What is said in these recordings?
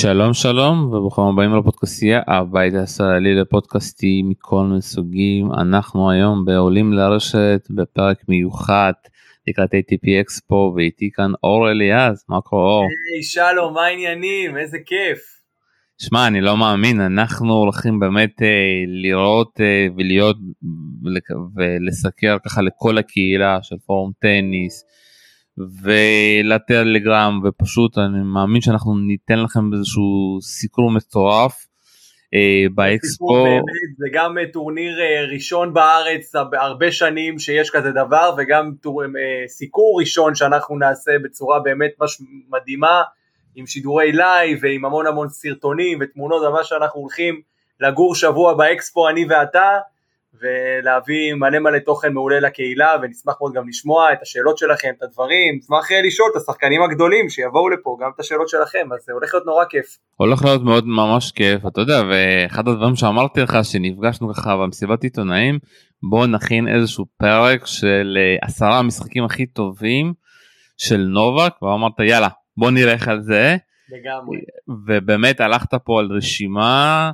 שלום שלום וברוכים הבאים לפודקאסטייה הבית הישראלי לפודקאסטים מכל מיני סוגים אנחנו היום בעולים לרשת בפרק מיוחד לקראת ATP אקספו ואיתי כאן אור אליעז מה קורה אור? היי שלום מה העניינים איזה כיף. שמע אני לא מאמין אנחנו הולכים באמת אה, לראות אה, ולהיות ולסקר ככה לכל הקהילה של פורום טניס. ולטלגרם ופשוט אני מאמין שאנחנו ניתן לכם איזשהו סיקור מטורף אה, באקספו. זה גם אה, טורניר אה, ראשון בארץ הרבה שנים שיש כזה דבר וגם טור, סיקור ראשון שאנחנו נעשה בצורה באמת מש מדהימה עם שידורי לייב ועם המון המון סרטונים ותמונות ממש שאנחנו הולכים לגור שבוע באקספו אני ואתה ולהביא מלא מלא תוכן מעולה לקהילה ונשמח מאוד גם לשמוע את השאלות שלכם, את הדברים, נשמח אה, לשאול את השחקנים הגדולים שיבואו לפה גם את השאלות שלכם, אז זה הולך להיות נורא כיף. הולך להיות מאוד ממש כיף, אתה יודע, ואחד הדברים שאמרתי לך שנפגשנו ככה במסיבת עיתונאים, בוא נכין איזשהו פרק של אה, עשרה המשחקים הכי טובים של נובק, ואמרת יאללה בוא נלך על זה. לגמרי. ובאמת הלכת פה על רשימה.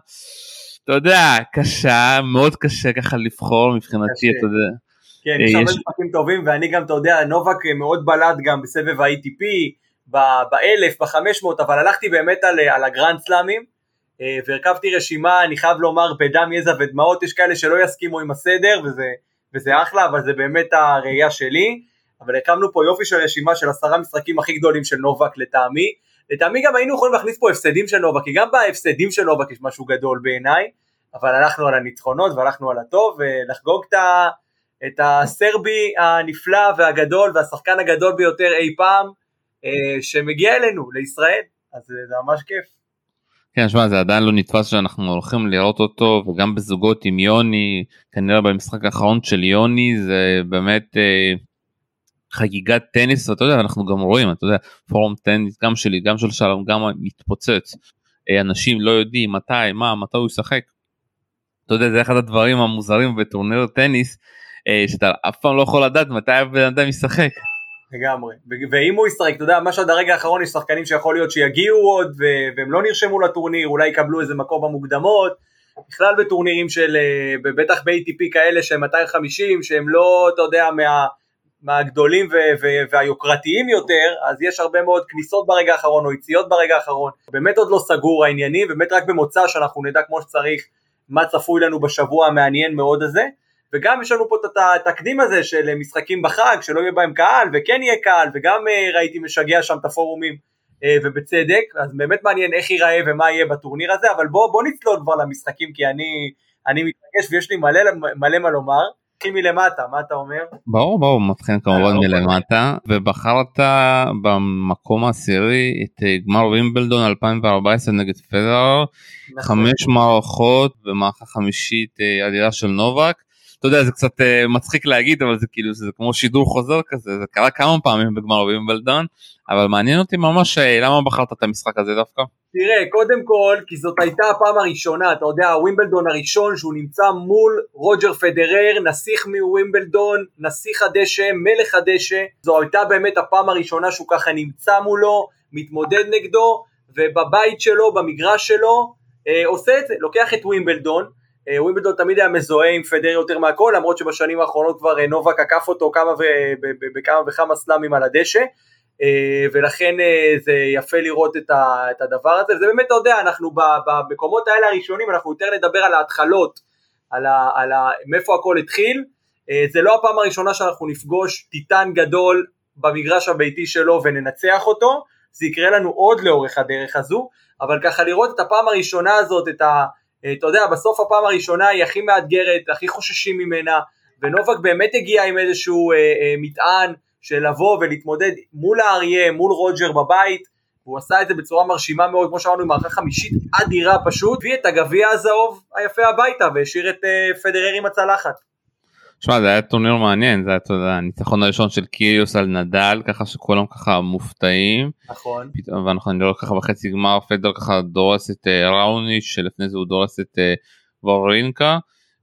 אתה יודע, קשה, מאוד קשה ככה לבחור מבחינתי, אתה יודע. כן, יש הרבה משחקים טובים, ואני גם, אתה יודע, נובק מאוד בלט גם בסבב ה-ATP, ב-1000, ב-500, אבל הלכתי באמת על, על הגרנד סלאמים, אה, והרכבתי רשימה, אני חייב לומר, בדם, יזע ודמעות, יש כאלה שלא יסכימו עם הסדר, וזה, וזה אחלה, אבל זה באמת הראייה שלי, אבל הקמנו פה יופי של רשימה של עשרה משחקים הכי גדולים של נובק לטעמי, לטעמי גם היינו יכולים להכניס פה הפסדים של נובק, כי גם בהפסדים של נובק יש משהו גדול בעיניי, אבל הלכנו על הניצחונות והלכנו על הטוב, ולחגוג את, את הסרבי הנפלא והגדול והשחקן הגדול ביותר אי פעם, אה, שמגיע אלינו, לישראל, אז זה ממש כיף. כן, שמע, זה עדיין לא נתפס שאנחנו הולכים לראות אותו, וגם בזוגות עם יוני, כנראה במשחק האחרון של יוני, זה באמת... חגיגת טניס אתה יודע אנחנו גם רואים אתה יודע פורום טניס גם שלי גם של שלום גם מתפוצץ אה, אנשים לא יודעים מתי מה מתי הוא ישחק. אתה יודע זה אחד הדברים המוזרים בטורניר טניס אה, שאתה אף פעם לא יכול לדעת מתי הבן אדם ישחק. לגמרי ואם הוא ישחק אתה יודע מה שעד הרגע האחרון יש שחקנים שיכול להיות שיגיעו עוד והם לא נרשמו לטורניר אולי יקבלו איזה מקום במוקדמות בכלל בטורנירים של אה, בטח ב-ATP כאלה שהם 250 שהם לא אתה יודע מה מהגדולים והיוקרתיים יותר, אז יש הרבה מאוד כניסות ברגע האחרון או יציאות ברגע האחרון. באמת עוד לא סגור העניינים, באמת רק במוצא שאנחנו נדע כמו שצריך מה צפוי לנו בשבוע המעניין מאוד הזה. וגם יש לנו פה את התקדים הזה של משחקים בחג, שלא יהיה בהם קהל, וכן יהיה קהל, וגם אה, ראיתי משגע שם את הפורומים, אה, ובצדק, אז באמת מעניין איך ייראה ומה יהיה בטורניר הזה, אבל בוא, בוא נצלול כבר למשחקים, כי אני, אני מתרגש ויש לי מלא מלא מה לומר. נתחיל מלמטה, מה אתה אומר? ברור, ברור, מתחיל כמובן מלמטה, ובחרת במקום העשירי את אה, גמר וימבלדון 2014 נגד פדרר, נכון. חמש מערכות במערכה חמישית אה, אדירה של נובק. אתה יודע זה קצת מצחיק להגיד אבל זה כאילו זה כמו שידור חוזר כזה זה קרה כמה פעמים בגמר וימבלדון אבל מעניין אותי ממש למה בחרת את המשחק הזה דווקא. תראה, קודם כל, כי זאת הייתה הפעם הראשונה, אתה יודע, הווימבלדון הראשון שהוא נמצא מול רוג'ר פדרר, נסיך מווימבלדון, נסיך הדשא, מלך הדשא, זו הייתה באמת הפעם הראשונה שהוא ככה נמצא מולו, מתמודד נגדו, ובבית שלו, במגרש שלו, אה, עושה את זה, לוקח את ווימבלדון, אה, ווימבלדון תמיד היה מזוהה עם פדר יותר מהכל, למרות שבשנים האחרונות כבר אה, נובק עקף אותו כמה וכמה וכמה סלאמים על הדשא, ולכן אה, זה יפה לראות את הדבר הזה, וזה באמת, אתה יודע, אנחנו במקומות האלה הראשונים, אנחנו יותר נדבר על ההתחלות, על, ה, על ה, מאיפה הכל התחיל, אה, זה לא הפעם הראשונה שאנחנו נפגוש טיטן גדול במגרש הביתי שלו וננצח אותו, זה יקרה לנו עוד לאורך הדרך הזו, אבל ככה לראות את הפעם הראשונה הזאת, את ה... אתה יודע, בסוף הפעם הראשונה היא הכי מאתגרת, הכי חוששים ממנה, ונובק באמת הגיע עם איזשהו אה, אה, מטען של לבוא ולהתמודד מול האריה, מול רוג'ר בבית, והוא עשה את זה בצורה מרשימה מאוד, כמו שאמרנו, עם מערכה חמישית אדירה פשוט, הביא את הגביע הזהוב היפה הביתה והשאיר את uh, פדרר עם הצלחת. שמע זה היה טורניר מעניין זה היה הניצחון הראשון של קיריוס על נדל ככה שכולם ככה מופתעים. נכון. פתאום ואנחנו נראה ככה בחצי גמר פדרר ככה דורס את אה, ראוניץ' שלפני זה הוא דורס את אה, וורינקה.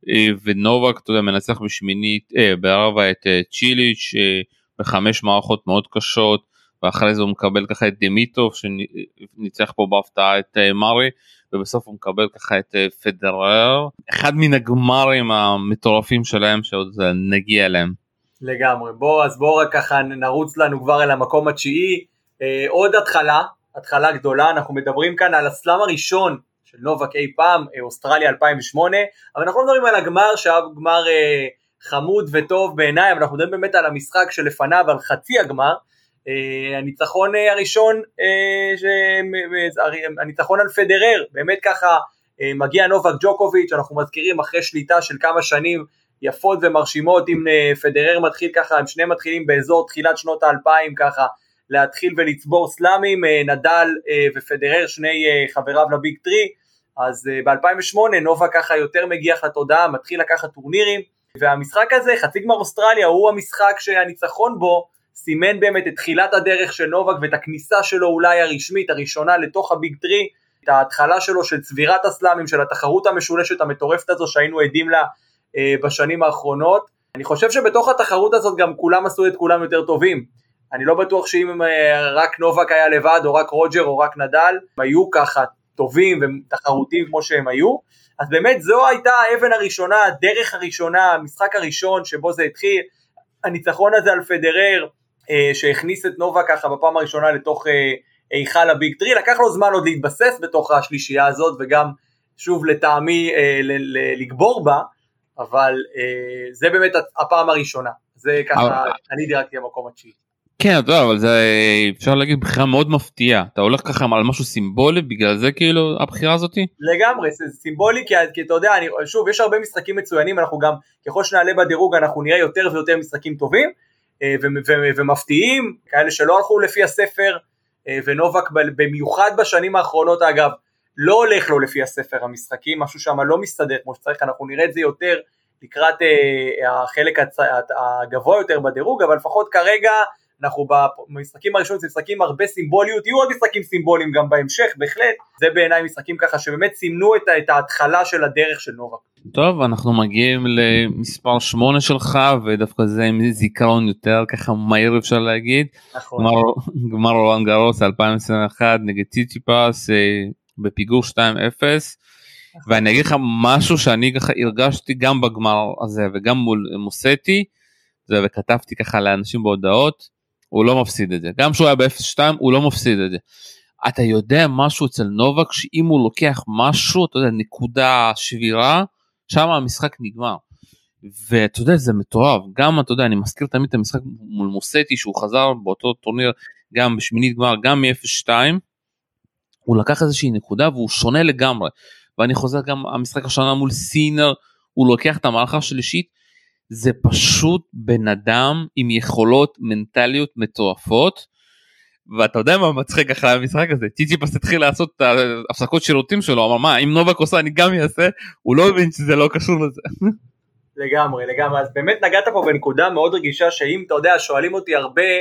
אה, ונובק אתה יודע מנצח בשמינית אה, ברבע את אה, צ'יליץ' אה, בחמש מערכות מאוד קשות ואחרי זה הוא מקבל ככה את דימיטרוב שניצח פה בהפתעה את מארי ובסוף הוא מקבל ככה את פדרר. אחד מן הגמרים המטורפים שלהם שעוד נגיע אליהם. לגמרי. בוא אז בוא רק ככה נרוץ לנו כבר אל המקום התשיעי. אה, עוד התחלה התחלה גדולה. אנחנו מדברים כאן על הסלאם הראשון של נובק אי פעם אה, אוסטרליה 2008 אבל אנחנו לא מדברים על הגמר שהיה גמר אה, חמוד וטוב בעיניי אבל אנחנו מדברים באמת על המשחק שלפניו על חצי הגמר אה, הניצחון אה, הראשון, אה. הניצחון על פדרר, באמת ככה מגיע נובק ג'וקוביץ', אנחנו מזכירים אחרי שליטה של כמה שנים יפות ומרשימות אם פדרר מתחיל ככה, הם שניהם מתחילים באזור תחילת שנות האלפיים ככה להתחיל ולצבור סלאמים, נדל ופדרר שני חבריו ל Big Three, אז ב-2008 נובה ככה יותר מגיח לתודעה, מתחיל לקחת טורנירים, והמשחק הזה, חצי גמר אוסטרליה, הוא המשחק שהניצחון בו סימן באמת את תחילת הדרך של נובק ואת הכניסה שלו אולי הרשמית הראשונה לתוך ה Big Three, את ההתחלה שלו של צבירת הסלאמים, של התחרות המשולשת המטורפת הזו שהיינו עדים לה אה, בשנים האחרונות. אני חושב שבתוך התחרות הזאת גם כולם עשו את כולם יותר טובים. אני לא בטוח שאם אה, רק נובק היה לבד או רק רוג'ר או רק נדל, היו ככה טובים ותחרותיים כמו שהם היו. אז באמת זו הייתה האבן הראשונה, הדרך הראשונה, המשחק הראשון שבו זה התחיל. הניצחון הזה על פדרר, אה, שהכניס את נובה ככה בפעם הראשונה לתוך אה, היכל הביג טרי, לקח לו זמן עוד להתבסס בתוך השלישייה הזאת וגם שוב לטעמי אה, לגבור בה, אבל זה באמת הפעם הראשונה, זה ככה, אני דירקתי במקום התשיעי. כן, אתה יודע, אבל זה אפשר להגיד בחירה מאוד מפתיעה, אתה הולך ככה על משהו סימבולי, בגלל זה כאילו הבחירה הזאתי? לגמרי, זה סימבולי כי, כי אתה יודע, אני, שוב, יש הרבה משחקים מצוינים, אנחנו גם, ככל שנעלה בדירוג אנחנו נראה יותר ויותר משחקים טובים, אה, ומפתיעים, כאלה שלא הלכו לפי הספר, אה, ונובק במיוחד בשנים האחרונות אגב, לא הולך לו לפי הספר המשחקים, משהו שם לא מסתדר כמו שצריך, אנחנו נראה את זה יותר לקראת אה, החלק הגבוה יותר בדירוג, אבל לפחות כרגע אנחנו במשחקים הראשונים זה משחקים הרבה סימבוליות, יהיו עוד משחקים סימבוליים גם בהמשך, בהחלט, זה בעיניי משחקים ככה שבאמת סימנו את, את ההתחלה של הדרך של נובק. טוב אנחנו מגיעים למספר 8 שלך ודווקא זה עם זיכרון יותר ככה מהיר אפשר להגיד. נכון. גמר רולנד גרוס 2021 נגד ציציפס אה, בפיגור 2-0. נכון. ואני אגיד לך משהו שאני ככה הרגשתי גם בגמר הזה וגם מול מוסטי וכתבתי ככה לאנשים בהודעות הוא לא מפסיד את זה גם כשהוא היה ב-0-2 הוא לא מפסיד את זה. אתה יודע משהו אצל נובק שאם הוא לוקח משהו אתה יודע נקודה שבירה שם המשחק נגמר. ואתה יודע זה מטורף גם אתה יודע אני מזכיר תמיד את המשחק מול מוסטי שהוא חזר באותו טורניר גם בשמינית גמר גם מ-0-2 הוא לקח איזושהי נקודה והוא שונה לגמרי ואני חוזר גם המשחק השנה מול סינר הוא לוקח את המערכה השלישית זה פשוט בן אדם עם יכולות מנטליות מטורפות. ואתה יודע מה מצחיק אחרי המשחק הזה? ציציפס התחיל לעשות את ההפסקות שירותים שלו אמר מה אם נובק עושה אני גם אעשה. הוא לא מבין שזה לא קשור לזה. לגמרי לגמרי. אז באמת נגעת פה בנקודה מאוד רגישה שאם אתה יודע שואלים אותי הרבה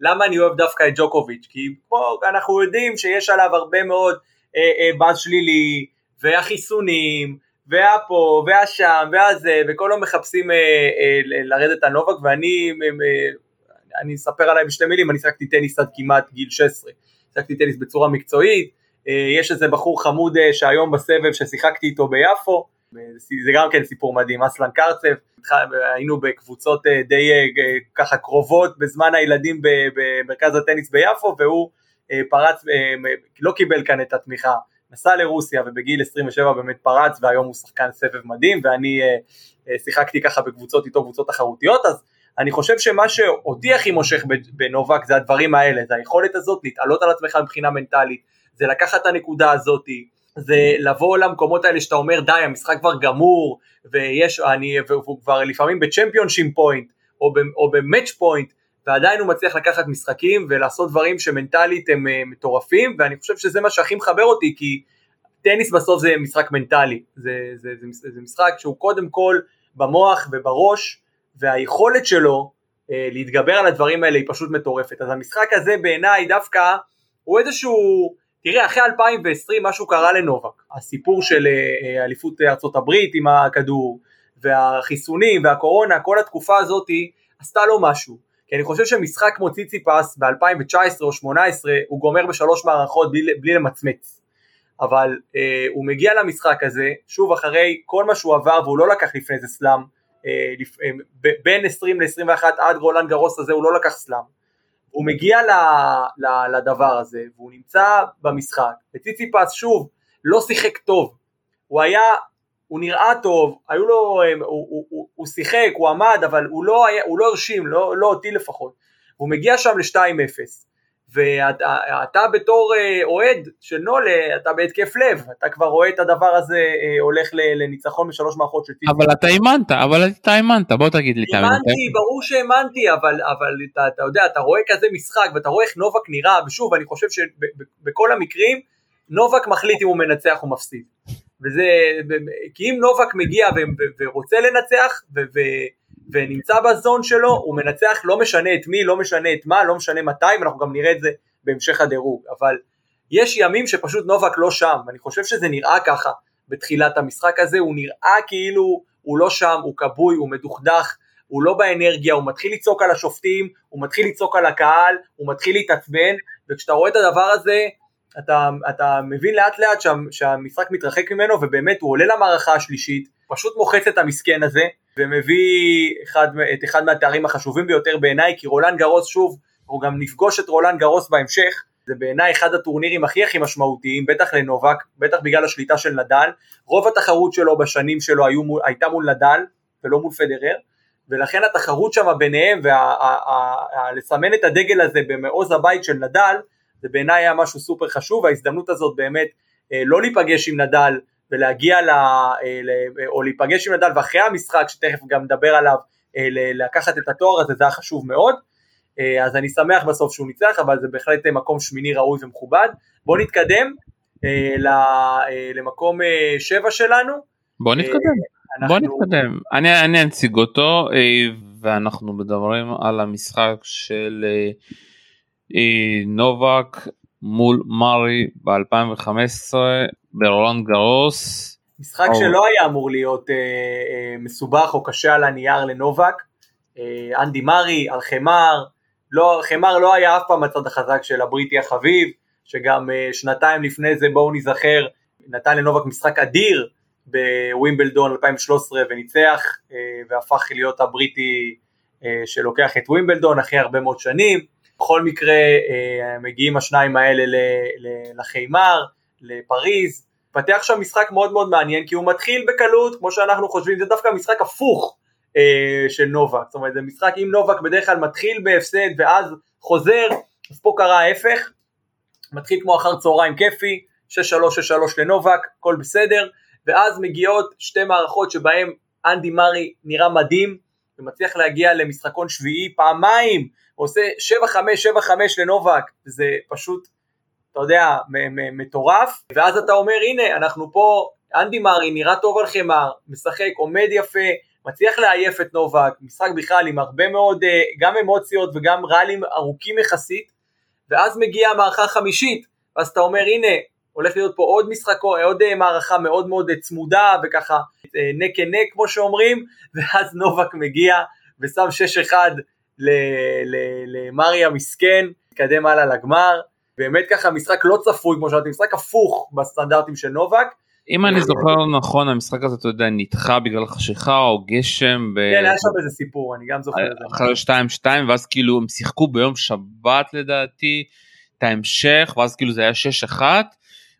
למה אני אוהב דווקא את ג'וקוביץ' כי פה אנחנו יודעים שיש עליו הרבה מאוד אה, אה, באז שלילי והחיסונים והפה והשם והזה וכל יום מחפשים אה, אה, לרדת על נובק ואני אני אספר עליי בשתי מילים, אני שיחקתי טניס עד כמעט גיל 16, שיחקתי טניס בצורה מקצועית, אה, יש איזה בחור חמוד שהיום בסבב ששיחקתי איתו ביפו, זה גם כן סיפור מדהים, אסלן קרצב, היינו בקבוצות די ככה קרובות בזמן הילדים במרכז הטניס ביפו והוא פרץ, לא קיבל כאן את התמיכה, נסע לרוסיה ובגיל 27 באמת פרץ והיום הוא שחקן סבב מדהים ואני שיחקתי ככה בקבוצות איתו, קבוצות תחרותיות, אז אני חושב שמה שאותי הכי מושך בנובק זה הדברים האלה, זה היכולת הזאת להתעלות על עצמך מבחינה מנטלית, זה לקחת את הנקודה הזאת, זה לבוא למקומות האלה שאתה אומר די המשחק כבר גמור ויש, אני, והוא כבר לפעמים ב championship point או ב match point ועדיין הוא מצליח לקחת משחקים ולעשות דברים שמנטלית הם אה, מטורפים ואני חושב שזה מה שהכי מחבר אותי כי טניס בסוף זה משחק מנטלי, זה, זה, זה, זה, משחק שהוא קודם כל במוח ובראש והיכולת שלו אה, להתגבר על הדברים האלה היא פשוט מטורפת. אז המשחק הזה בעיניי דווקא הוא איזשהו, תראה אחרי 2020 משהו קרה לנובק, הסיפור של אה, אליפות ארצות הברית עם הכדור והחיסונים והקורונה, כל התקופה הזאת עשתה לו משהו. כי אני חושב שמשחק כמו ציציפס ב-2019 או 2018 הוא גומר בשלוש מערכות בלי, בלי למצמץ. אבל אה, הוא מגיע למשחק הזה, שוב אחרי כל מה שהוא עבר והוא לא לקח לפני זה סלאם, אה, לפ, אה, בין 20 ל-21 עד רולנד גרוס הזה הוא לא לקח סלאם. הוא מגיע ל, ל, לדבר הזה והוא נמצא במשחק, וציציפס שוב לא שיחק טוב, הוא היה, הוא נראה טוב, היו לו, הוא, הוא, הוא, הוא שיחק, הוא עמד, אבל הוא לא, היה, הוא לא הרשים, לא, לא אותי לפחות, הוא מגיע שם ל-2-0, ואתה בתור אה, אוהד של נולה, אתה בהתקף לב, אתה כבר רואה את הדבר הזה אה, הולך לניצחון בשלוש מערכות של טיפ. אבל אתה האמנת, אבל אתה האמנת, בוא תגיד לי. האמנתי, ברור שהאמנתי, אבל, אבל אתה, אתה יודע, אתה רואה כזה משחק ואתה רואה איך נובק נראה, ושוב, אני חושב שבכל המקרים, נובק מחליט אם הוא מנצח או מפסיד. וזה, כי אם נובק מגיע ורוצה לנצח, ונמצא בזון שלו, הוא מנצח לא משנה את מי, לא משנה את מה, לא משנה מתי, ואנחנו גם נראה את זה בהמשך הדירוג, אבל יש ימים שפשוט נובק לא שם, אני חושב שזה נראה ככה בתחילת המשחק הזה, הוא נראה כאילו הוא לא שם, הוא כבוי, הוא מדוכדך, הוא לא באנרגיה, הוא מתחיל לצעוק על השופטים, הוא מתחיל לצעוק על הקהל, הוא מתחיל להתעצבן, וכשאתה רואה את הדבר הזה, אתה, אתה מבין לאט לאט שה, שהמשחק מתרחק ממנו, ובאמת הוא עולה למערכה השלישית, פשוט מוחץ את המסכן הזה, ומביא אחד, את אחד מהתארים החשובים ביותר בעיניי, כי רולן גרוס שוב, אנחנו גם נפגוש את רולן גרוס בהמשך, זה בעיניי אחד הטורנירים הכי הכי משמעותיים, בטח לנובק, בטח בגלל השליטה של נדל, רוב התחרות שלו בשנים שלו היו, הייתה מול נדל ולא מול פדרר, ולכן התחרות שם ביניהם ולסמן את הדגל הזה במעוז הבית של נדל, זה בעיניי היה משהו סופר חשוב, וההזדמנות הזאת באמת אה, לא להיפגש עם נדל ולהגיע ל... אה, או להיפגש עם נדל ואחרי המשחק שתכף גם נדבר עליו אה, לקחת את התואר הזה זה היה חשוב מאוד. אה, אז אני שמח בסוף שהוא ניצח אבל זה בהחלט מקום שמיני ראוי ומכובד. בואו נתקדם למקום שבע שלנו. בואו נתקדם. אנחנו... בוא נתקדם. אני, אני אציג אותו ואנחנו מדברים על המשחק של נובק מול מארי ב-2015 ברולנד גרוס. משחק או... שלא היה אמור להיות אה, אה, מסובך או קשה על הנייר לנובק. אה, אנדי מארי על חמר, לא, חמר לא היה אף פעם הצד החזק של הבריטי החביב, שגם אה, שנתיים לפני זה בואו ניזכר, נתן לנובק משחק אדיר בווימבלדון 2013 וניצח אה, והפך להיות הבריטי אה, שלוקח את ווימבלדון אחרי הרבה מאוד שנים. בכל מקרה אה, מגיעים השניים האלה לחימר, לפריז, פתח שם משחק מאוד מאוד מעניין כי הוא מתחיל בקלות כמו שאנחנו חושבים, זה דווקא משחק הפוך אה, של נובק, זאת אומרת זה משחק אם נובק בדרך כלל מתחיל בהפסד ואז חוזר, אז פה קרה ההפך, מתחיל כמו אחר צהריים כיפי, 6-3-6-3 לנובק, הכל בסדר, ואז מגיעות שתי מערכות שבהן אנדי מארי נראה מדהים ומצליח להגיע למשחקון שביעי פעמיים עושה 7-5, 7-5 לנובק, זה פשוט, אתה יודע, מטורף, ואז אתה אומר, הנה, אנחנו פה, אנדי מארי נראה טוב על חמר, משחק, עומד יפה, מצליח לעייף את נובק, משחק בכלל עם הרבה מאוד, אה, גם אמוציות וגם ראלים ארוכים יחסית, ואז מגיעה המערכה החמישית, ואז אתה אומר, הנה, הולך להיות פה עוד משחק, עוד אה, מערכה מאוד מאוד צמודה, וככה נק נק כמו שאומרים, ואז נובק מגיע ושם 6-1 למרי המסכן, התקדם הלאה לגמר, באמת ככה משחק לא צפוי כמו שאמרתי, משחק הפוך בסטנדרטים של נובק. אם אני זוכר נכון המשחק הזה אתה יודע נדחה בגלל חשיכה או גשם. כן היה שם איזה סיפור אני גם זוכר את זה. אחרי 2 2 ואז כאילו הם שיחקו ביום שבת לדעתי את ההמשך ואז כאילו זה היה 6 1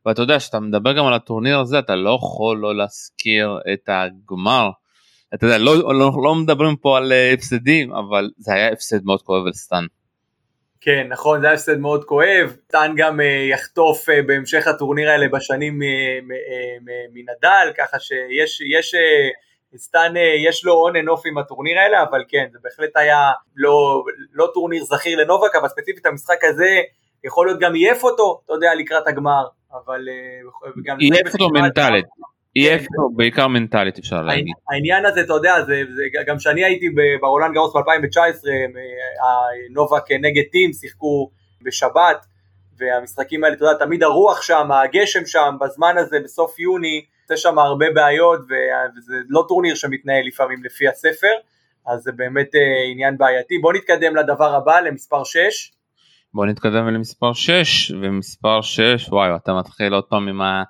ואתה יודע שאתה מדבר גם על הטורניר הזה אתה לא יכול לא להזכיר את הגמר אתה יודע, לא, לא, לא מדברים פה על אה, הפסדים, אבל זה היה הפסד מאוד כואב על סטאן. כן, נכון, זה היה הפסד מאוד כואב. סטאן גם אה, יחטוף אה, בהמשך הטורניר האלה בשנים מנדל, ככה שיש, יש, אה, סטאן אה, יש לו on and עם הטורניר האלה, אבל כן, זה בהחלט היה לא, לא טורניר זכיר לנובק, אבל ספציפית המשחק הזה יכול להיות גם עייף אותו, אתה יודע, לקראת הגמר, אבל... אה, עייף אותו מנטלית. עייף כן. בעיקר מנטלית אפשר להגיד. העניין הזה אתה יודע זה, זה גם כשאני הייתי ברולנד גארוס ב-2019 נובק נגד טים שיחקו בשבת והמשחקים האלה אתה יודע תמיד הרוח שם הגשם שם בזמן הזה בסוף יוני יש שם הרבה בעיות וזה לא טורניר שמתנהל לפעמים לפי הספר אז זה באמת עניין בעייתי. בואו נתקדם לדבר הבא, למספר 6. בוא נתקדם למספר 6 ומספר 6 וואי אתה מתחיל עוד פעם עם ה...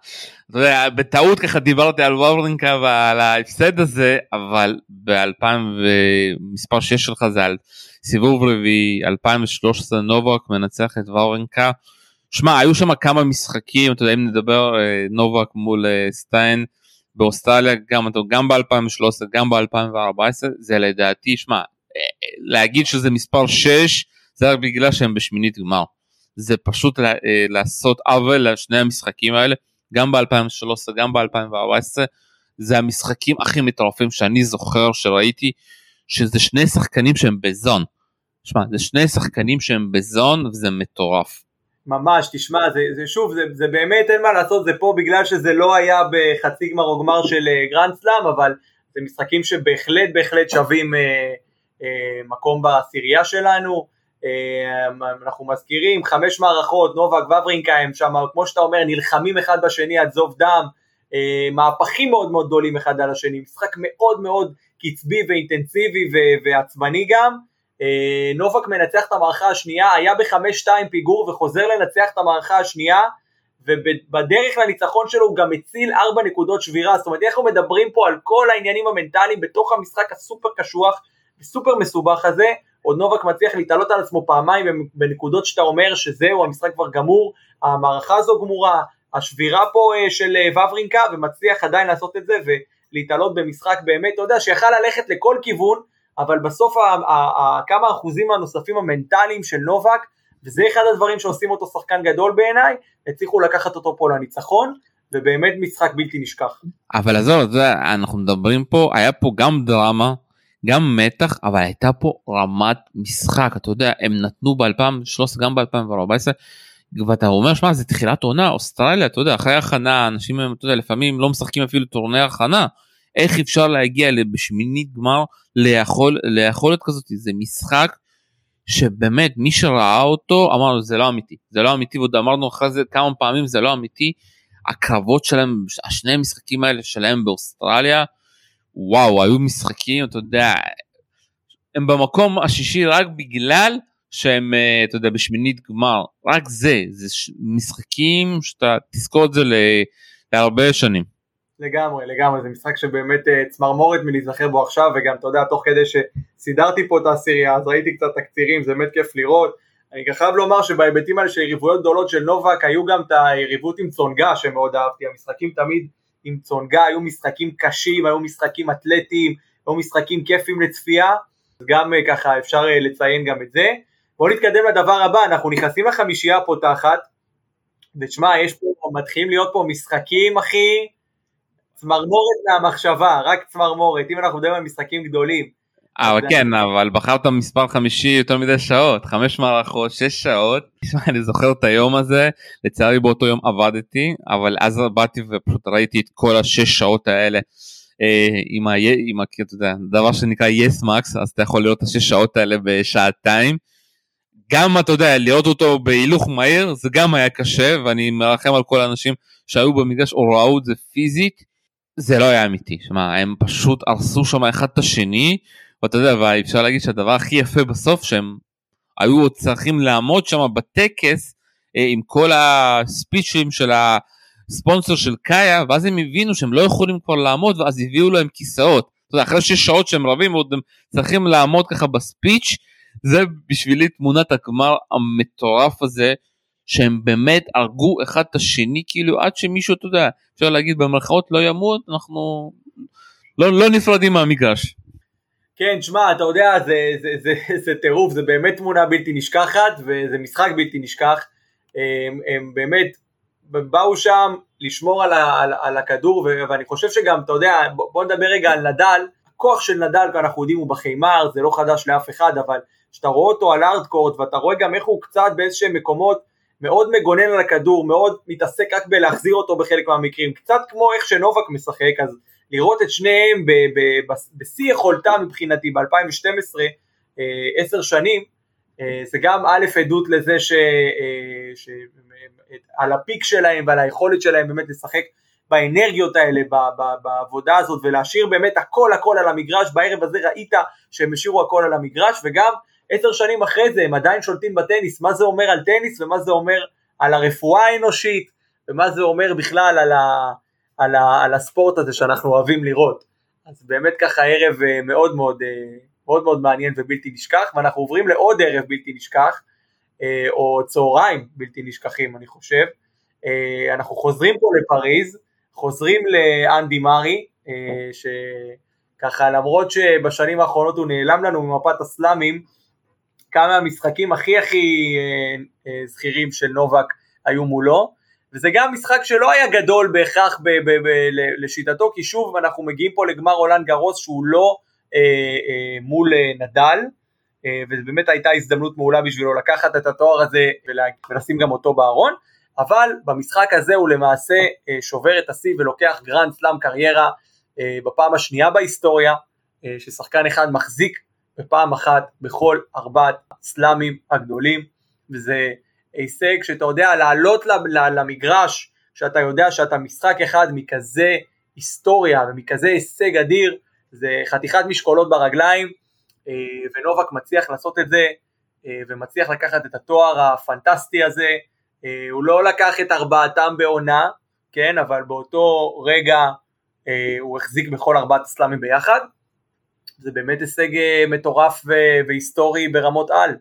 אתה יודע, בטעות ככה דיברתי על וורנקה ועל ההפסד הזה אבל ב-2000 ומספר 6 שלך זה על סיבוב רביעי 2013 נובק מנצח את וורנקה. שמע היו שם כמה משחקים אתה יודע אם נדבר אה, נובק מול אה, סטיין באוסטרליה גם גם ב2013 גם ב2014 זה לדעתי שמע אה, להגיד שזה מספר 6 זה רק בגלל שהם בשמינית גמר. זה פשוט אה, לעשות עוול לשני המשחקים האלה, גם ב-2013, גם ב-2014, זה המשחקים הכי מטורפים שאני זוכר שראיתי, שזה שני שחקנים שהם ב zone. שמע, זה שני שחקנים שהם ב zone וזה מטורף. ממש, תשמע, זה, זה שוב, זה, זה באמת אין מה לעשות, זה פה בגלל שזה לא היה בחצי גמר או גמר של אה, גרנד סלאם, אבל זה משחקים שבהחלט בהחלט שווים אה, אה, מקום בעשירייה שלנו. אה, אנחנו מזכירים חמש מערכות, נובק וברינקה הם שם, כמו שאתה אומר, נלחמים אחד בשני עד זוב דם, אה, מהפכים מאוד מאוד גדולים אחד על השני, משחק מאוד מאוד קצבי ואינטנסיבי ועצבני גם. אה, נובק מנצח את המערכה השנייה, היה בחמש שתיים פיגור וחוזר לנצח את המערכה השנייה, ובדרך לניצחון שלו הוא גם הציל ארבע נקודות שבירה, זאת אומרת אנחנו מדברים פה על כל העניינים המנטליים בתוך המשחק הסופר קשוח וסופר מסובך הזה, עוד נובק מצליח להתעלות על עצמו פעמיים בנקודות שאתה אומר שזהו, המשחק כבר גמור, המערכה הזו גמורה, השבירה פה אה, של אה, וברינקה, ומצליח עדיין לעשות את זה ולהתעלות במשחק באמת, אתה יודע, שיכל ללכת לכל כיוון, אבל בסוף כמה אחוזים הנוספים המנטליים של נובק, וזה אחד הדברים שעושים אותו שחקן גדול בעיניי, הצליחו לקחת אותו פה לניצחון, ובאמת משחק בלתי נשכח. אבל עזוב, אנחנו מדברים פה, היה פה גם דרמה, גם מתח אבל הייתה פה רמת משחק אתה יודע הם נתנו ב2013 גם ב2014 ואתה אומר שמע זה תחילת עונה אוסטרליה אתה יודע אחרי הכנה אנשים אתה יודע לפעמים לא משחקים אפילו טורני הכנה. איך אפשר להגיע בשמינית גמר ליכול, ליכולת כזאת? זה משחק שבאמת מי שראה אותו אמר זה לא אמיתי זה לא אמיתי. ועוד אמרנו אחרי זה כמה פעמים זה לא אמיתי. הקרבות שלהם השני המשחקים האלה שלהם באוסטרליה וואו היו משחקים אתה יודע הם במקום השישי רק בגלל שהם אה, אתה יודע בשמינית גמר רק זה זה משחקים שאתה תזכור את זה להרבה שנים. לגמרי לגמרי זה משחק שבאמת אה, צמרמורת מלהיזכר בו עכשיו וגם אתה יודע תוך כדי שסידרתי פה את העשירייה אז ראיתי קצת תקצירים זה באמת כיף לראות אני חייב לומר שבהיבטים האלה של יריבויות גדולות של נובק היו גם את היריבות עם צונגה שמאוד אהבתי המשחקים תמיד עם צונגה, היו משחקים קשים, היו משחקים אתלטיים, היו משחקים כיפים לצפייה, גם אה, ככה אפשר אה, לציין גם את זה. בואו נתקדם לדבר הבא, אנחנו נכנסים לחמישייה הפותחת, ותשמע, יש פה, מתחילים להיות פה משחקים, אחי, צמרמורת מהמחשבה, רק צמרמורת, אם אנחנו מדברים על משחקים גדולים. אבל כן אבל בחרת מספר חמישי יותר מדי שעות חמש מערכות שש שעות אני זוכר את היום הזה לצערי באותו יום עבדתי אבל אז באתי ופשוט ראיתי את כל השש שעות האלה אה, עם, ה, עם ה, אתה יודע, דבר שנקרא יס yes מקס אז אתה יכול לראות את השש שעות האלה בשעתיים. גם אתה יודע לראות אותו בהילוך מהיר זה גם היה קשה ואני מרחם על כל האנשים שהיו במגרש או ראו את זה פיזית זה לא היה אמיתי, שמע, הם פשוט הרסו שם אחד את השני, ואתה יודע, ואפשר להגיד שהדבר הכי יפה בסוף שהם היו צריכים לעמוד שם בטקס אה, עם כל הספיצ'ים של הספונסר של קאיה ואז הם הבינו שהם לא יכולים כבר לעמוד ואז הביאו להם כיסאות. אתה יודע, אחרי שש שעות שהם רבים ועוד הם צריכים לעמוד ככה בספיץ' זה בשבילי תמונת הגמר המטורף הזה שהם באמת הרגו אחד את השני כאילו עד שמישהו אתה יודע אפשר להגיד במרכאות לא ימות אנחנו לא, לא נפרדים מהמגרש. כן, שמע, אתה יודע, זה, זה, זה, זה, זה טירוף, זה באמת תמונה בלתי נשכחת, וזה משחק בלתי נשכח. הם, הם באמת באו שם לשמור על, ה, על, על הכדור, ואני חושב שגם, אתה יודע, בוא, בוא נדבר רגע על נדל, הכוח של נדל, אנחנו יודעים, הוא בחימר, זה לא חדש לאף אחד, אבל כשאתה רואה אותו על ארדקורט, ואתה רואה גם איך הוא קצת באיזשהם מקומות מאוד מגונן על הכדור, מאוד מתעסק רק בלהחזיר אותו בחלק מהמקרים, קצת כמו איך שנובק משחק, אז לראות את שניהם בשיא יכולתם מבחינתי ב-2012, אה, עשר שנים, אה, זה גם א' עדות לזה ש... אה. על הפיק שלהם ועל היכולת שלהם באמת לשחק באנרגיות האלה, בעבודה הזאת, ולהשאיר באמת הכל הכל על המגרש, בערב הזה ראית שהם השאירו הכל על המגרש, וגם עשר שנים אחרי זה הם עדיין שולטים בטניס, מה זה אומר על טניס ומה זה אומר על הרפואה האנושית, ומה זה אומר בכלל על, ה, על, ה, על הספורט הזה שאנחנו אוהבים לראות. אז באמת ככה ערב אה, מאוד מאוד, אה, מאוד מאוד מעניין ובלתי נשכח, ואנחנו עוברים לעוד ערב בלתי נשכח, אה, או צהריים בלתי נשכחים אני חושב. אנחנו חוזרים פה לפריז, חוזרים לאנדי מארי, שככה למרות שבשנים האחרונות הוא נעלם לנו ממפת הסלאמים, כמה המשחקים הכי הכי זכירים של נובק היו מולו, וזה גם משחק שלא היה גדול בהכרח ב- ב- ב- לשיטתו, כי שוב אנחנו מגיעים פה לגמר עולן גרוס שהוא לא אה, אה, מול אה, נדל, אה, ובאמת הייתה הזדמנות מעולה בשבילו לקחת את התואר הזה ולשים גם אותו בארון, אבל במשחק הזה הוא למעשה אה, שובר את השיא ולוקח גרנד סלאם קריירה אה, בפעם השנייה בהיסטוריה, אה, ששחקן אחד מחזיק בפעם אחת בכל ארבעת סלאמים הגדולים, וזה הישג שאתה יודע לעלות למגרש, שאתה יודע שאתה משחק אחד מכזה היסטוריה ומכזה הישג אדיר, זה חתיכת משקולות ברגליים, אה, ונובק מצליח לעשות את זה, אה, ומצליח לקחת את התואר הפנטסטי הזה, אה, הוא לא לקח את ארבעתם בעונה, כן, אבל באותו רגע הוא החזיק בכל ארבעת הסלאמים ביחד, זה באמת הישג מטורף והיסטורי ברמות על.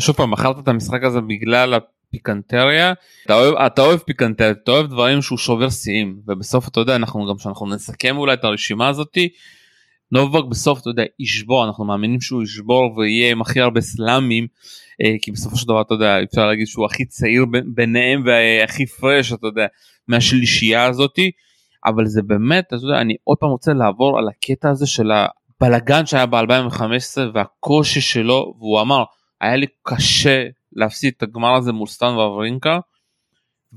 שוב פעם מכרת את המשחק הזה בגלל הפיקנטריה? אתה אוהב אתה אוהב פיקנטריה אתה אוהב דברים שהוא שובר שיאים ובסוף אתה יודע אנחנו גם שאנחנו נסכם אולי את הרשימה הזאתי נובק בסוף אתה יודע ישבור אנחנו מאמינים שהוא ישבור ויהיה עם הכי הרבה סלאמים אה, כי בסופו של דבר אתה יודע אפשר להגיד שהוא הכי צעיר ביניהם והכי פרש אתה יודע מהשלישייה הזאתי אבל זה באמת אתה יודע אני עוד פעם רוצה לעבור על הקטע הזה של הבלגן שהיה ב2015 והקושי שלו והוא אמר היה לי קשה להפסיד את הגמר הזה מול סטן ואברינקה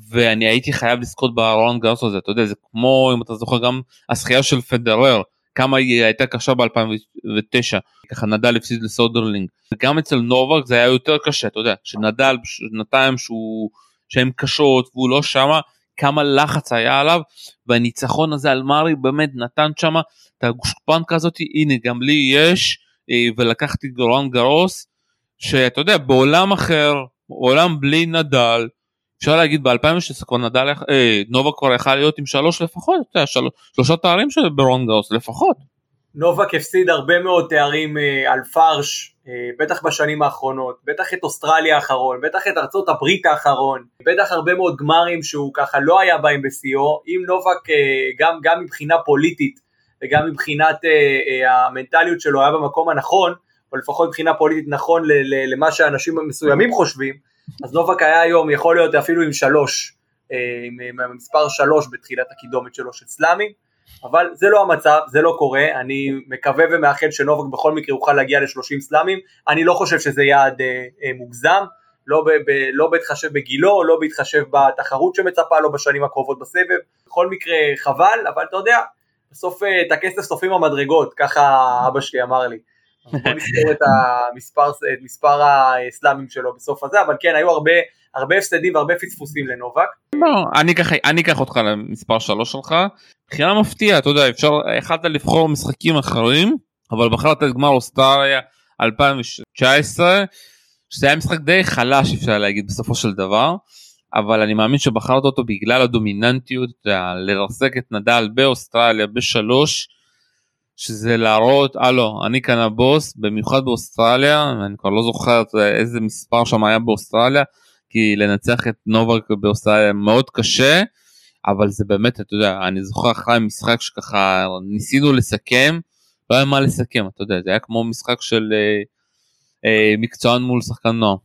ואני הייתי חייב לזכות בארון גרס הזה. אתה יודע זה כמו אם אתה זוכר גם הזכייה של פדרר כמה היא הייתה קשה ב2009 ככה נדל הפסיד לסודרלינג. וגם אצל נובק זה היה יותר קשה אתה יודע שנדל שנתיים שהוא שהם קשות והוא לא שמה כמה לחץ היה עליו והניצחון הזה על מארי באמת נתן שמה את הגושפנקה הזאת הנה גם לי יש אה, ולקחתי גרון גרוס שאתה יודע בעולם אחר עולם בלי נדל אפשר להגיד ב-2016 כבר נדל אה, נובה כבר יכל להיות עם שלוש לפחות אתה יודע, של, שלושה תארים של ברון גאוס לפחות. נובק הפסיד הרבה מאוד תארים אה, על פרש אה, בטח בשנים האחרונות בטח את אוסטרליה האחרון בטח את ארצות הברית האחרון בטח הרבה מאוד גמרים שהוא ככה לא היה בהם בשיאו אם נובק אה, גם, גם מבחינה פוליטית וגם מבחינת אה, אה, המנטליות שלו היה במקום הנכון או לפחות מבחינה פוליטית נכון למה שאנשים מסוימים חושבים, אז נובק היה היום יכול להיות אפילו עם שלוש, אה, עם המספר שלוש בתחילת הקידומת שלו של סלאמים, אבל זה לא המצב, זה לא קורה, אני מקווה ומאחל שנובק בכל מקרה יוכל להגיע ל-30 סלאמים, אני לא חושב שזה יעד אה, אה, מוגזם, לא, ב, ב, לא בהתחשב בגילו, לא בהתחשב בתחרות שמצפה לו בשנים הקרובות בסבב, בכל מקרה חבל, אבל אתה יודע, בסוף את הכסף סופרים המדרגות, ככה אבא שלי אמר לי. נסתור את המספר, את מספר הסלאמים שלו בסוף הזה, אבל כן, היו הרבה, הרבה הפסדים והרבה פספוסים לנובק. אני אקח, אני אקח אותך למספר 3 שלך. בחירה מפתיעה, אתה יודע, אפשר, יכלת לבחור משחקים אחרים, אבל בחרת את גמר אוסטריה 2019, שזה היה משחק די חלש אפשר להגיד בסופו של דבר. אבל אני מאמין שבחרת אותו בגלל הדומיננטיות, לרסק את נדל באוסטרליה בשלוש, שזה להראות הלו אני כאן הבוס במיוחד באוסטרליה אני כבר לא זוכר איזה מספר שם היה באוסטרליה כי לנצח את נובק באוסטרליה מאוד קשה אבל זה באמת אתה יודע אני זוכר אחרי משחק שככה ניסינו לסכם לא היה מה לסכם אתה יודע זה היה כמו משחק של אה, אה, מקצוען מול שחקן נוער.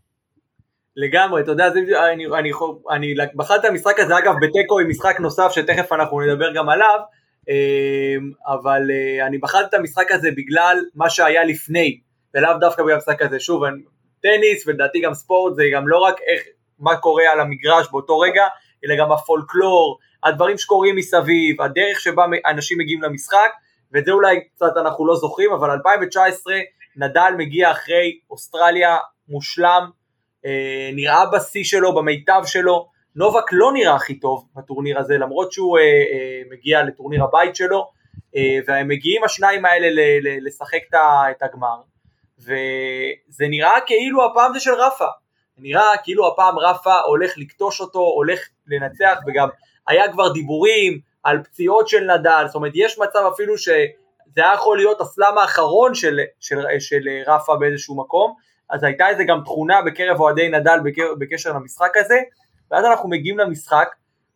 לגמרי, אתה יודע, זה, אני, אני, אני, אני בחרתי את המשחק הזה אגב בתיקו עם משחק נוסף שתכף אנחנו נדבר גם עליו, אבל אה, אני בחרתי את המשחק הזה בגלל מה שהיה לפני, ולאו דווקא בגלל המשחק הזה. שוב, טניס ולדעתי גם ספורט זה גם לא רק איך, מה קורה על המגרש באותו רגע, אלא גם הפולקלור, הדברים שקורים מסביב, הדרך שבה אנשים מגיעים למשחק, ואת זה אולי קצת אנחנו לא זוכרים, אבל 2019 נדל מגיע אחרי אוסטרליה מושלם, אה, נראה בשיא שלו, במיטב שלו, נובק לא נראה הכי טוב בטורניר הזה, למרות שהוא אה, אה, מגיע לטורניר הבית שלו, אה, והם מגיעים השניים האלה ל- ל- לשחק את הגמר, וזה נראה כאילו הפעם זה של רפה, נראה כאילו הפעם רפה הולך לקטוש אותו, הולך לנצח, וגם היה כבר דיבורים על פציעות של נדל, זאת אומרת יש מצב אפילו שזה היה יכול להיות הסלאם האחרון של, של, של, של רפה באיזשהו מקום, אז הייתה איזה גם תכונה בקרב אוהדי נדל בקשר למשחק הזה, ואז אנחנו מגיעים למשחק,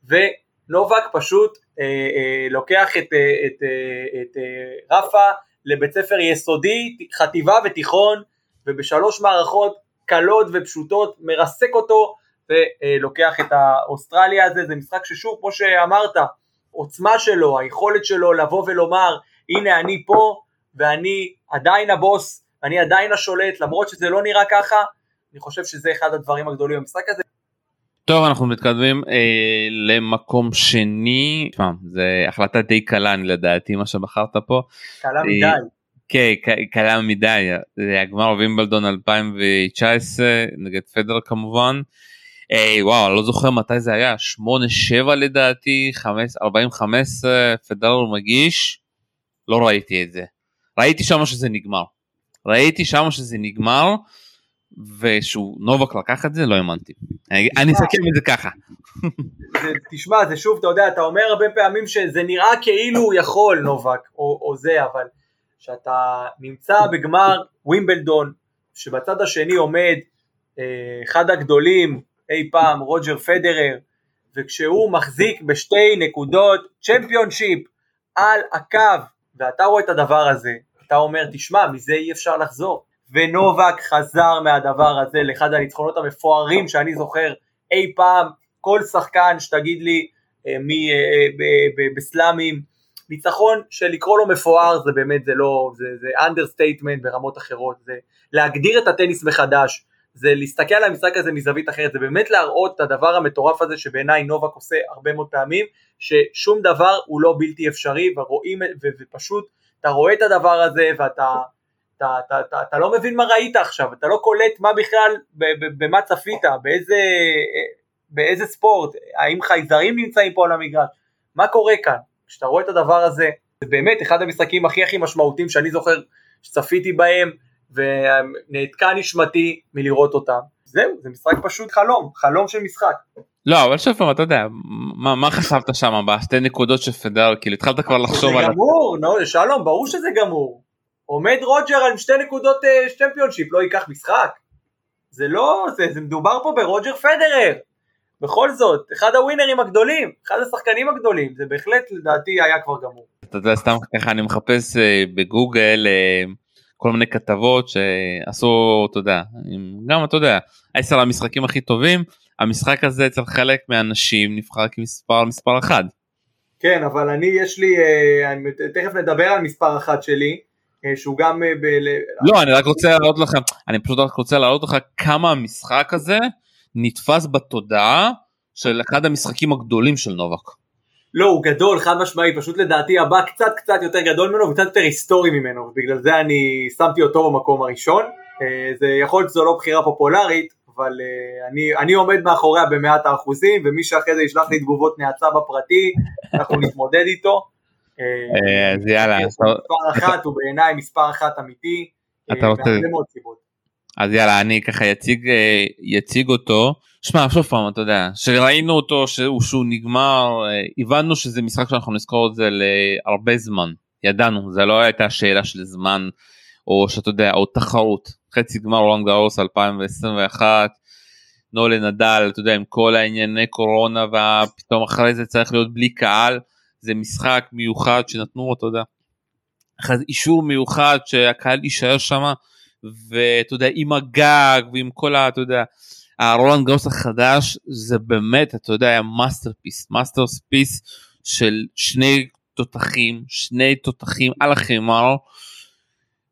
ונובק פשוט אה, אה, לוקח את, אה, את, אה, את אה, רפה לבית ספר יסודי, חטיבה ותיכון, ובשלוש מערכות קלות ופשוטות מרסק אותו ולוקח את האוסטרליה הזה, זה משחק ששוב כמו שאמרת, עוצמה שלו, היכולת שלו לבוא ולומר הנה אני פה ואני עדיין הבוס, אני עדיין השולט למרות שזה לא נראה ככה, אני חושב שזה אחד הדברים הגדולים במשחק הזה. טוב אנחנו מתקדמים אה, למקום שני, תשמע, זה החלטה די קלה לדעתי מה שבחרת פה. קלה אה, מדי. כן, קלה מדי, זה הגמר וימבלדון 2019 נגד פדר כמובן. אה, וואו, לא זוכר מתי זה היה, 8-7 לדעתי, 45 פדר מגיש, לא ראיתי את זה. ראיתי שם שזה נגמר. ראיתי שם שזה נגמר, ושהוא נובק לקח את זה, לא האמנתי. אני אסכם את זה ככה. תשמע, זה שוב, אתה יודע, אתה אומר הרבה פעמים שזה נראה כאילו הוא יכול נובק, או, או זה, אבל שאתה נמצא בגמר ווימבלדון, שבצד השני עומד אה, אחד הגדולים אי פעם, רוג'ר פדרר, וכשהוא מחזיק בשתי נקודות צ'מפיונשיפ על הקו, ואתה רואה את הדבר הזה, אתה אומר, תשמע, מזה אי אפשר לחזור. ונובק חזר מהדבר הזה לאחד הניצחונות המפוארים שאני זוכר אי פעם, כל שחקן שתגיד לי אה, מי, אה, בסלאמים, ניצחון שלקרוא לו מפואר זה באמת זה לא, זה, זה understatement ברמות אחרות, זה להגדיר את הטניס מחדש, זה להסתכל על המשחק הזה מזווית אחרת, זה באמת להראות את הדבר המטורף הזה שבעיניי נובק עושה הרבה מאוד פעמים, ששום דבר הוא לא בלתי אפשרי, ורואים, ופשוט אתה רואה את הדבר הזה ואתה אתה, אתה, אתה, אתה לא מבין מה ראית עכשיו, אתה לא קולט מה בכלל, במה צפית, באיזה, באיזה ספורט, האם חייזרים נמצאים פה על המגרש, מה קורה כאן, כשאתה רואה את הדבר הזה, זה באמת אחד המשחקים הכי הכי משמעותיים שאני זוכר שצפיתי בהם, ונעתקה נשמתי מלראות אותם. זהו, זה משחק פשוט חלום, חלום של משחק. לא, אבל שוב פעם, אתה יודע, מה, מה חשבת שם בשתי נקודות של פדר, כאילו התחלת כבר לחשוב על... זה גמור, נו, שלום, ברור שזה גמור. עומד רוג'ר על שתי נקודות צ'מפיונשיפ, לא ייקח משחק. זה לא, זה, זה מדובר פה ברוג'ר פדרר. בכל זאת, אחד הווינרים הגדולים, אחד השחקנים הגדולים, זה בהחלט לדעתי היה כבר גמור. אתה יודע, סתם ככה אני מחפש בגוגל כל מיני כתבות שעשו, אתה יודע, גם אתה יודע, עשר המשחקים הכי טובים, המשחק הזה אצל חלק מהאנשים נבחר כמספר מספר אחד. כן, אבל אני יש לי, אה, אני, תכף נדבר על מספר אחד שלי, אה, שהוא גם... אה, ב... לא, אני רק רוצה להראות לכם, אני פשוט רק רוצה להראות לך כמה המשחק הזה נתפס בתודעה של אחד המשחקים הגדולים של נובק. לא, הוא גדול, חד משמעית, פשוט לדעתי הבא קצת קצת יותר גדול ממנו וקצת יותר היסטורי ממנו, ובגלל זה אני שמתי אותו במקום הראשון. אה, זה יכול להיות שזו לא בחירה פופולרית, אבל אה, אני, אני עומד מאחוריה במאת האחוזים, ומי שאחרי זה ישלח לי תגובות נאצה בפרטי, אנחנו נתמודד איתו. אה, אז יאללה. מספר אחת הוא בעיניי מספר אחת אמיתי, אתה רוצה... אז יאללה, אני ככה יציג אותו. שמע, שוב פעם, אתה יודע, שראינו אותו שהוא, שהוא נגמר, אה, הבנו שזה משחק שאנחנו נזכור את זה להרבה זמן. ידענו, זה לא הייתה שאלה של זמן, או שאתה יודע, או תחרות. חצי גמר רולנד גאוס 2021, נובק נדל, אתה יודע, עם כל הענייני קורונה, ופתאום אחרי זה צריך להיות בלי קהל, זה משחק מיוחד שנתנו, אתה יודע, אישור מיוחד שהקהל יישאר שם, ואתה יודע, עם הגג ועם כל ה... אתה יודע, הרולנד גארוס החדש זה באמת אתה יודע היה masterpiece masterpiece של שני תותחים שני תותחים על החמר.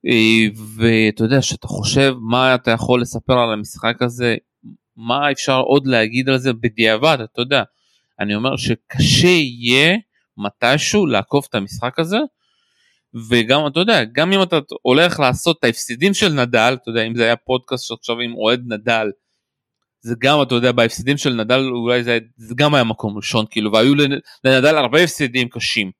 אה, ואתה יודע שאתה חושב מה אתה יכול לספר על המשחק הזה מה אפשר עוד להגיד על זה? בדיעבד אתה יודע. אני אומר שקשה יהיה מתישהו לעקוף את המשחק הזה וגם אתה יודע גם אם אתה הולך לעשות את ההפסידים של נדל אתה יודע אם זה היה פודקאסט שעכשיו עם אוהד נדל זה גם אתה יודע בהפסדים של נדל אולי זה, זה גם היה מקום ראשון כאילו והיו לנדל הרבה הפסדים קשים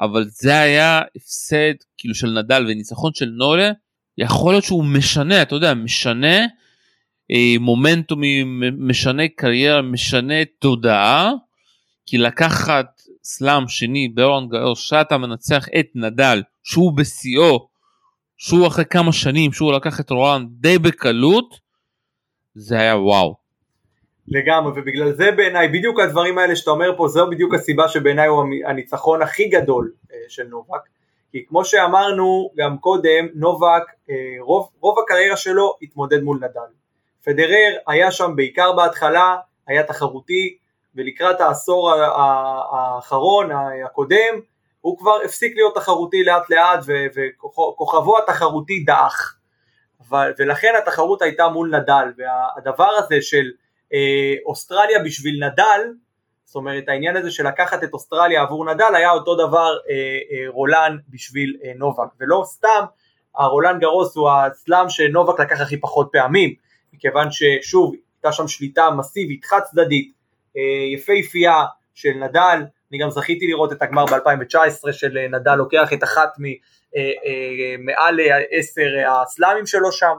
אבל זה היה הפסד כאילו של נדל וניצחון של נולה יכול להיות שהוא משנה אתה יודע משנה אה, מומנטומים משנה קריירה משנה תודעה כי לקחת סלאם שני ברון גאור שאתה מנצח את נדל שהוא בשיאו שהוא אחרי כמה שנים שהוא לקח את רולנד די בקלות זה היה וואו. לגמרי ובגלל זה בעיניי בדיוק הדברים האלה שאתה אומר פה זו בדיוק הסיבה שבעיניי הוא הניצחון הכי גדול אה, של נובק כי כמו שאמרנו גם קודם נובק אה, רוב, רוב הקריירה שלו התמודד מול נדל פדרר היה שם בעיקר בהתחלה היה תחרותי ולקראת העשור האחרון הקודם הוא כבר הפסיק להיות תחרותי לאט לאט וכוכבו התחרותי דעך. ולכן התחרות הייתה מול נדל והדבר הזה של אה, אוסטרליה בשביל נדל זאת אומרת העניין הזה של לקחת את אוסטרליה עבור נדל היה אותו דבר אה, אה, רולן בשביל אה, נובק. ולא סתם הרולן גרוס הוא הסלאם שנובק לקח הכי פחות פעמים מכיוון ששוב הייתה שם שליטה מסיבית חד צדדית יפהפייה של נדל. אני גם זכיתי לראות את הגמר ב-2019 של אה, נדל לוקח את אחת אה, עשר הסלאמים שלו שם.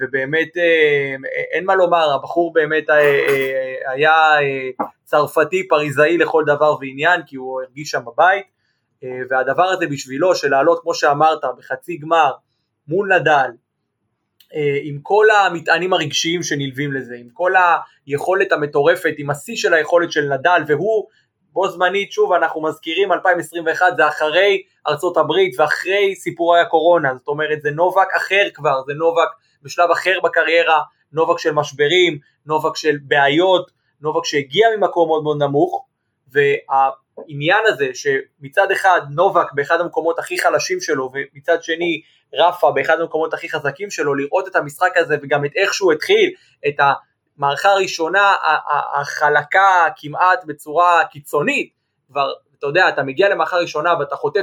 ובאמת אין מה לומר, הבחור באמת היה צרפתי פריזאי לכל דבר ועניין כי הוא הרגיש שם בבית. והדבר הזה בשבילו של לעלות כמו שאמרת בחצי גמר מול נדל אה, עם כל המטענים הרגשיים שנלווים לזה, עם כל היכולת המטורפת, עם השיא של היכולת של נדל, והוא בו זמנית, שוב אנחנו מזכירים 2021 זה אחרי ארצות הברית ואחרי סיפורי הקורונה, זאת אומרת זה נובק אחר כבר, זה נובק בשלב אחר בקריירה, נובק של משברים, נובק של בעיות, נובק שהגיע ממקום מאוד מאוד נמוך, והעניין הזה שמצד אחד נובק באחד המקומות הכי חלשים שלו ומצד שני רפה באחד המקומות הכי חזקים שלו, לראות את המשחק הזה וגם את איך שהוא התחיל, את המערכה הראשונה החלקה כמעט בצורה קיצונית, כבר אתה יודע, אתה מגיע למערכה ראשונה ואתה חוטף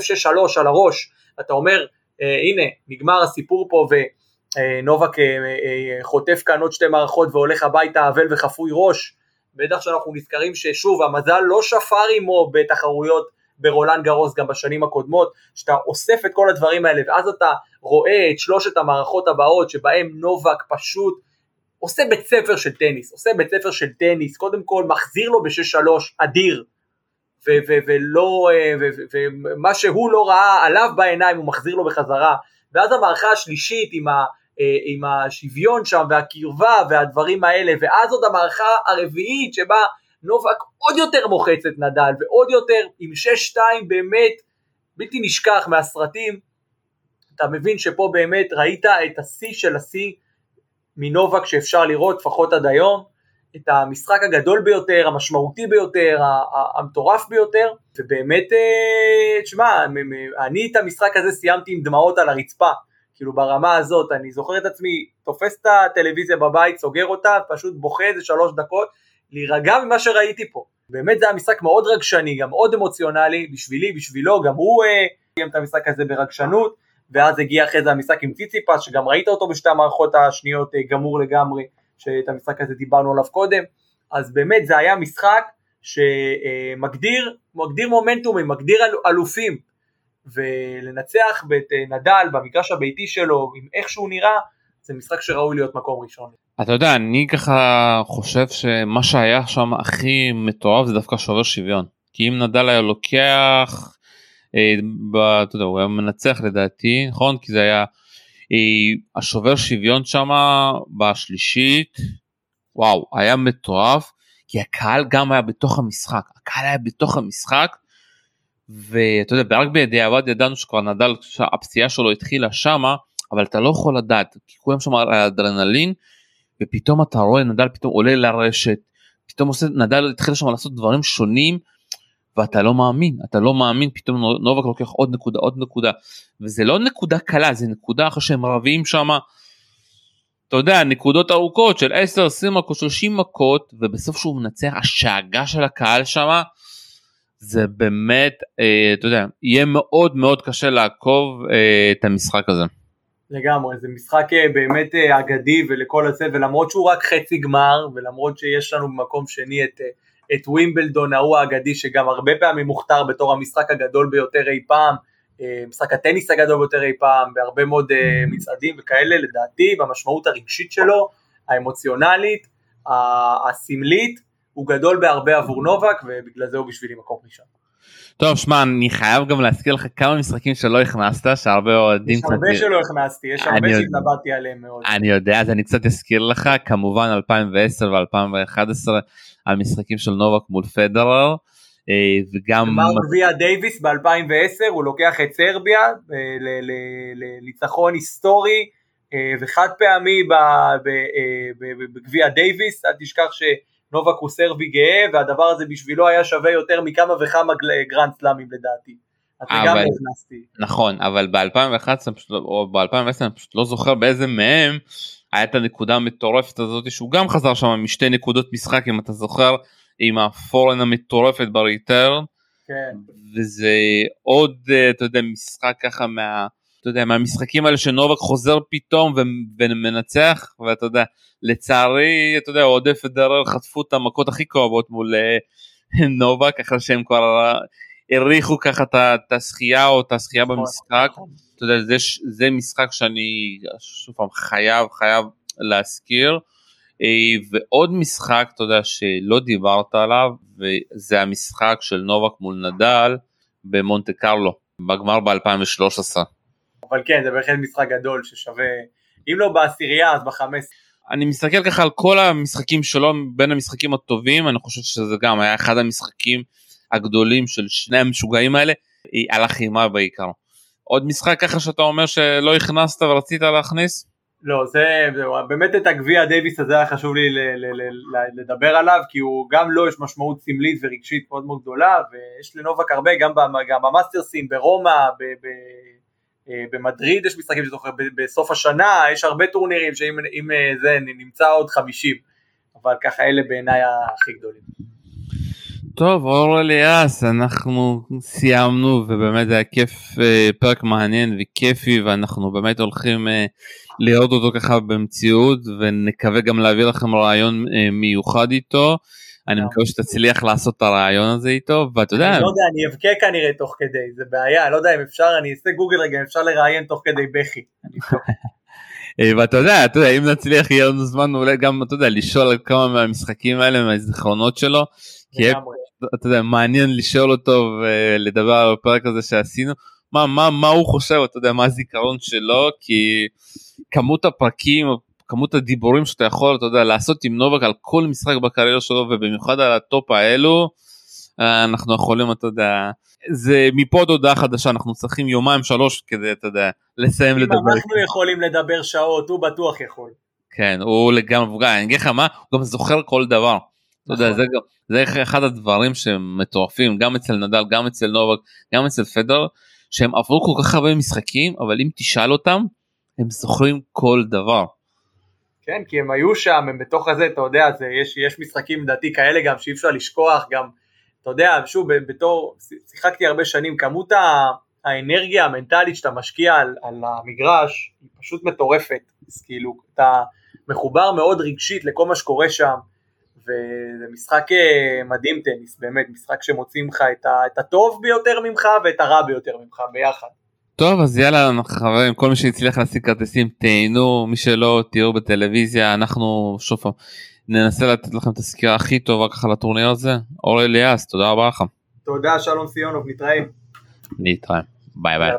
6-3 על הראש, אתה אומר, אה, הנה, נגמר הסיפור פה ונובק אה, אה, חוטף כאן עוד שתי מערכות והולך הביתה אבל וחפוי ראש, בטח שאנחנו נזכרים ששוב, המזל לא שפר עמו בתחרויות ברולנד גרוס גם בשנים הקודמות, שאתה אוסף את כל הדברים האלה ואז אתה רואה את שלושת המערכות הבאות שבהם נובק פשוט עושה בית ספר של טניס, עושה בית ספר של טניס, קודם כל מחזיר לו ב-6-3 אדיר, ולא, ומה שהוא לא ראה עליו בעיניים הוא מחזיר לו בחזרה, ואז המערכה השלישית עם, ה, אה, עם השוויון שם והקרבה והדברים האלה, ואז עוד המערכה הרביעית שבה נובק עוד יותר מוחץ את נדל ועוד יותר עם 6-2 באמת בלתי נשכח מהסרטים. אתה מבין שפה באמת ראית את השיא של השיא מנובק שאפשר לראות לפחות עד היום. את המשחק הגדול ביותר, המשמעותי ביותר, המטורף ביותר, ובאמת, אה, תשמע, אני את המשחק הזה סיימתי עם דמעות על הרצפה, כאילו ברמה הזאת, אני זוכר את עצמי תופס את הטלוויזיה בבית, סוגר אותה, פשוט בוכה איזה שלוש דקות, להירגע ממה שראיתי פה. באמת זה היה משחק מאוד רגשני, גם מאוד אמוציונלי, בשבילי, בשבילו, גם הוא קיים אה, את המשחק הזה ברגשנות, ואז הגיע אחרי זה המשחק עם ציציפס, שגם ראית אותו בשתי המערכות השניות אה, גמור לגמרי, שאת המשחק הזה דיברנו עליו קודם, אז באמת זה היה משחק שמגדיר מגדיר מומנטומים, מגדיר אלופים, ולנצח את אה, נדל במגרש הביתי שלו, עם איך שהוא נראה, זה משחק שראוי להיות מקום ראשון. אתה יודע אני ככה חושב שמה שהיה שם הכי מטורף זה דווקא שובר שוויון. כי אם נדל היה לוקח אה, ב, אתה יודע, הוא היה מנצח לדעתי נכון? כי זה היה אה, השובר שוויון שם בשלישית וואו היה מטורף כי הקהל גם היה בתוך המשחק. הקהל היה בתוך המשחק ואתה יודע רק בדיעבד ידענו שכבר נדל הפציעה שלו התחילה שמה אבל אתה לא יכול לדעת כי כולם שם על אדרנלין ופתאום אתה רואה נדל פתאום עולה לרשת פתאום עושה נדל התחיל שם לעשות דברים שונים ואתה לא מאמין אתה לא מאמין פתאום נובק לוקח עוד נקודה עוד נקודה וזה לא נקודה קלה זה נקודה אחרי שהם רבים שם. אתה יודע נקודות ארוכות של 10 20 מכות 30 מכות ובסוף שהוא מנצח השאגה של הקהל שם זה באמת אה, אתה יודע יהיה מאוד מאוד קשה לעקוב אה, את המשחק הזה. לגמרי, זה משחק אה, באמת אה, אגדי ולכל הזה, ולמרות שהוא רק חצי גמר, ולמרות שיש לנו במקום שני את, אה, את ווימבלדון ההוא האגדי, שגם הרבה פעמים מוכתר בתור המשחק הגדול ביותר אי פעם, משחק הטניס הגדול ביותר אי פעם, בהרבה מאוד מצעדים וכאלה, לדעתי, במשמעות הרגשית שלו, האמוציונלית, הסמלית, הוא גדול בהרבה עבור נובק, ובגלל זה הוא בשבילי מקום ראשון. טוב שמע אני חייב גם להזכיר לך כמה משחקים שלא הכנסת שהרבה אוהדים יש הרבה שלא הכנסתי יש הרבה שהתלבטתי עליהם מאוד. אני יודע אז אני קצת אזכיר לך כמובן 2010 ו2011 המשחקים של נובק מול פדרר. אה, וגם גמר גביע דייוויס ב2010 הוא לוקח את סרביה לניצחון היסטורי אה, וחד פעמי בגביע דייוויס אל תשכח ש... נובק הוא סרבי גאה והדבר הזה בשבילו היה שווה יותר מכמה וכמה גרנד סלאמים לדעתי. אבל, נכון אבל ב-2011 לא- או ב-2010 אני פשוט לא זוכר באיזה מהם היה את הנקודה המטורפת הזאת שהוא גם חזר שם משתי נקודות משחק אם אתה זוכר עם ה forehand המטורפת ב return. כן. וזה עוד אה, אתה יודע משחק ככה מה אתה יודע, מהמשחקים האלה שנובק חוזר פתאום ומנצח, ואתה יודע, לצערי, אתה יודע, אוהדי פדרר חטפו את המכות הכי כואבות מול אה, נובק, אחרי שהם כבר העריכו ככה את הזכייה או את הזכייה נכון, במשחק. נכון. אתה יודע, זה, זה משחק שאני שוב פעם חייב, חייב להזכיר. אה, ועוד משחק, אתה יודע, שלא דיברת עליו, וזה המשחק של נובק מול נדל במונטה קרלו, בגמר ב-2013. אבל כן, זה בהחלט משחק גדול ששווה, אם לא בעשירייה אז בחמש. אני מסתכל ככה על כל המשחקים שלו בין המשחקים הטובים, אני חושב שזה גם היה אחד המשחקים הגדולים של שני המשוגעים האלה, על החימה בעיקר. עוד משחק ככה שאתה אומר שלא הכנסת ורצית להכניס? לא, זה, זה באמת את הגביע דייוויס הזה היה חשוב לי ל, ל, ל, ל, לדבר עליו, כי הוא גם לו לא יש משמעות סמלית ורגשית מאוד מאוד גדולה, ויש לנובק הרבה, גם, גם במאסטרסים, ברומא, ב, ב, במדריד יש משחקים שזוכר, בסוף השנה יש הרבה טורנירים שאם אה, זה נמצא עוד 50, אבל ככה אלה בעיניי הכי גדולים. טוב אור אליאס אנחנו סיימנו ובאמת היה כיף אה, פרק מעניין וכיפי ואנחנו באמת הולכים לראות אותו ככה במציאות ונקווה גם להביא לכם רעיון מיוחד איתו. אני אה. מקווה שתצליח לעשות את הרעיון הזה איתו ואתה יודע. אני לא יודע אני אבכה כנראה תוך כדי זה בעיה לא יודע אם אפשר אני אעשה גוגל רגע אפשר לראיין תוך כדי בכי. אה, ואתה יודע, אתה יודע, אם נצליח יהיה לנו זמן אולי גם, אתה יודע, לשאול על כמה מהמשחקים האלה, מהזיכרונות שלו, כי אתה יודע, מעניין לשאול אותו ולדבר על הפרק הזה שעשינו, מה, מה, מה הוא חושב, אתה יודע, מה הזיכרון שלו, כי כמות הפרקים, כמות הדיבורים שאתה יכול אתה יודע לעשות עם נובק על כל משחק בקריירה שלו ובמיוחד על ה top האלו אנחנו יכולים אתה יודע זה מפה עד הודעה חדשה אנחנו צריכים יומיים שלוש כדי אתה יודע לסיים לדבר. אם אנחנו יכולים לדבר שעות הוא בטוח יכול. כן הוא לגמרי אני אגיד לך מה הוא גם זוכר כל דבר. אתה יודע, נכון. זה, זה אחד הדברים שמטורפים גם אצל נדל גם אצל נובק גם אצל פדר שהם עברו כל כך הרבה משחקים אבל אם תשאל אותם הם זוכרים כל דבר. כן, כי הם היו שם, הם בתוך הזה, אתה יודע, זה, יש, יש משחקים לדעתי כאלה גם שאי אפשר לשכוח, גם, אתה יודע, שוב, בתור, שיחקתי הרבה שנים, כמות האנרגיה המנטלית שאתה משקיע על, על המגרש היא פשוט מטורפת, אז כאילו, אתה מחובר מאוד רגשית לכל מה שקורה שם, וזה משחק אה, מדהים טניס, באמת, משחק שמוציא ממך את, את הטוב ביותר ממך ואת הרע ביותר ממך ביחד. טוב אז יאללה חברים כל מי שהצליח להשיג כרטיסים תהנו מי שלא תראו בטלוויזיה אנחנו שוב פעם ננסה לתת לכם את הסקירה הכי טובה ככה לטורניר הזה אור אליאס תודה רבה לך. תודה שלום סיונוב נתראה. נתראה ביי ביי.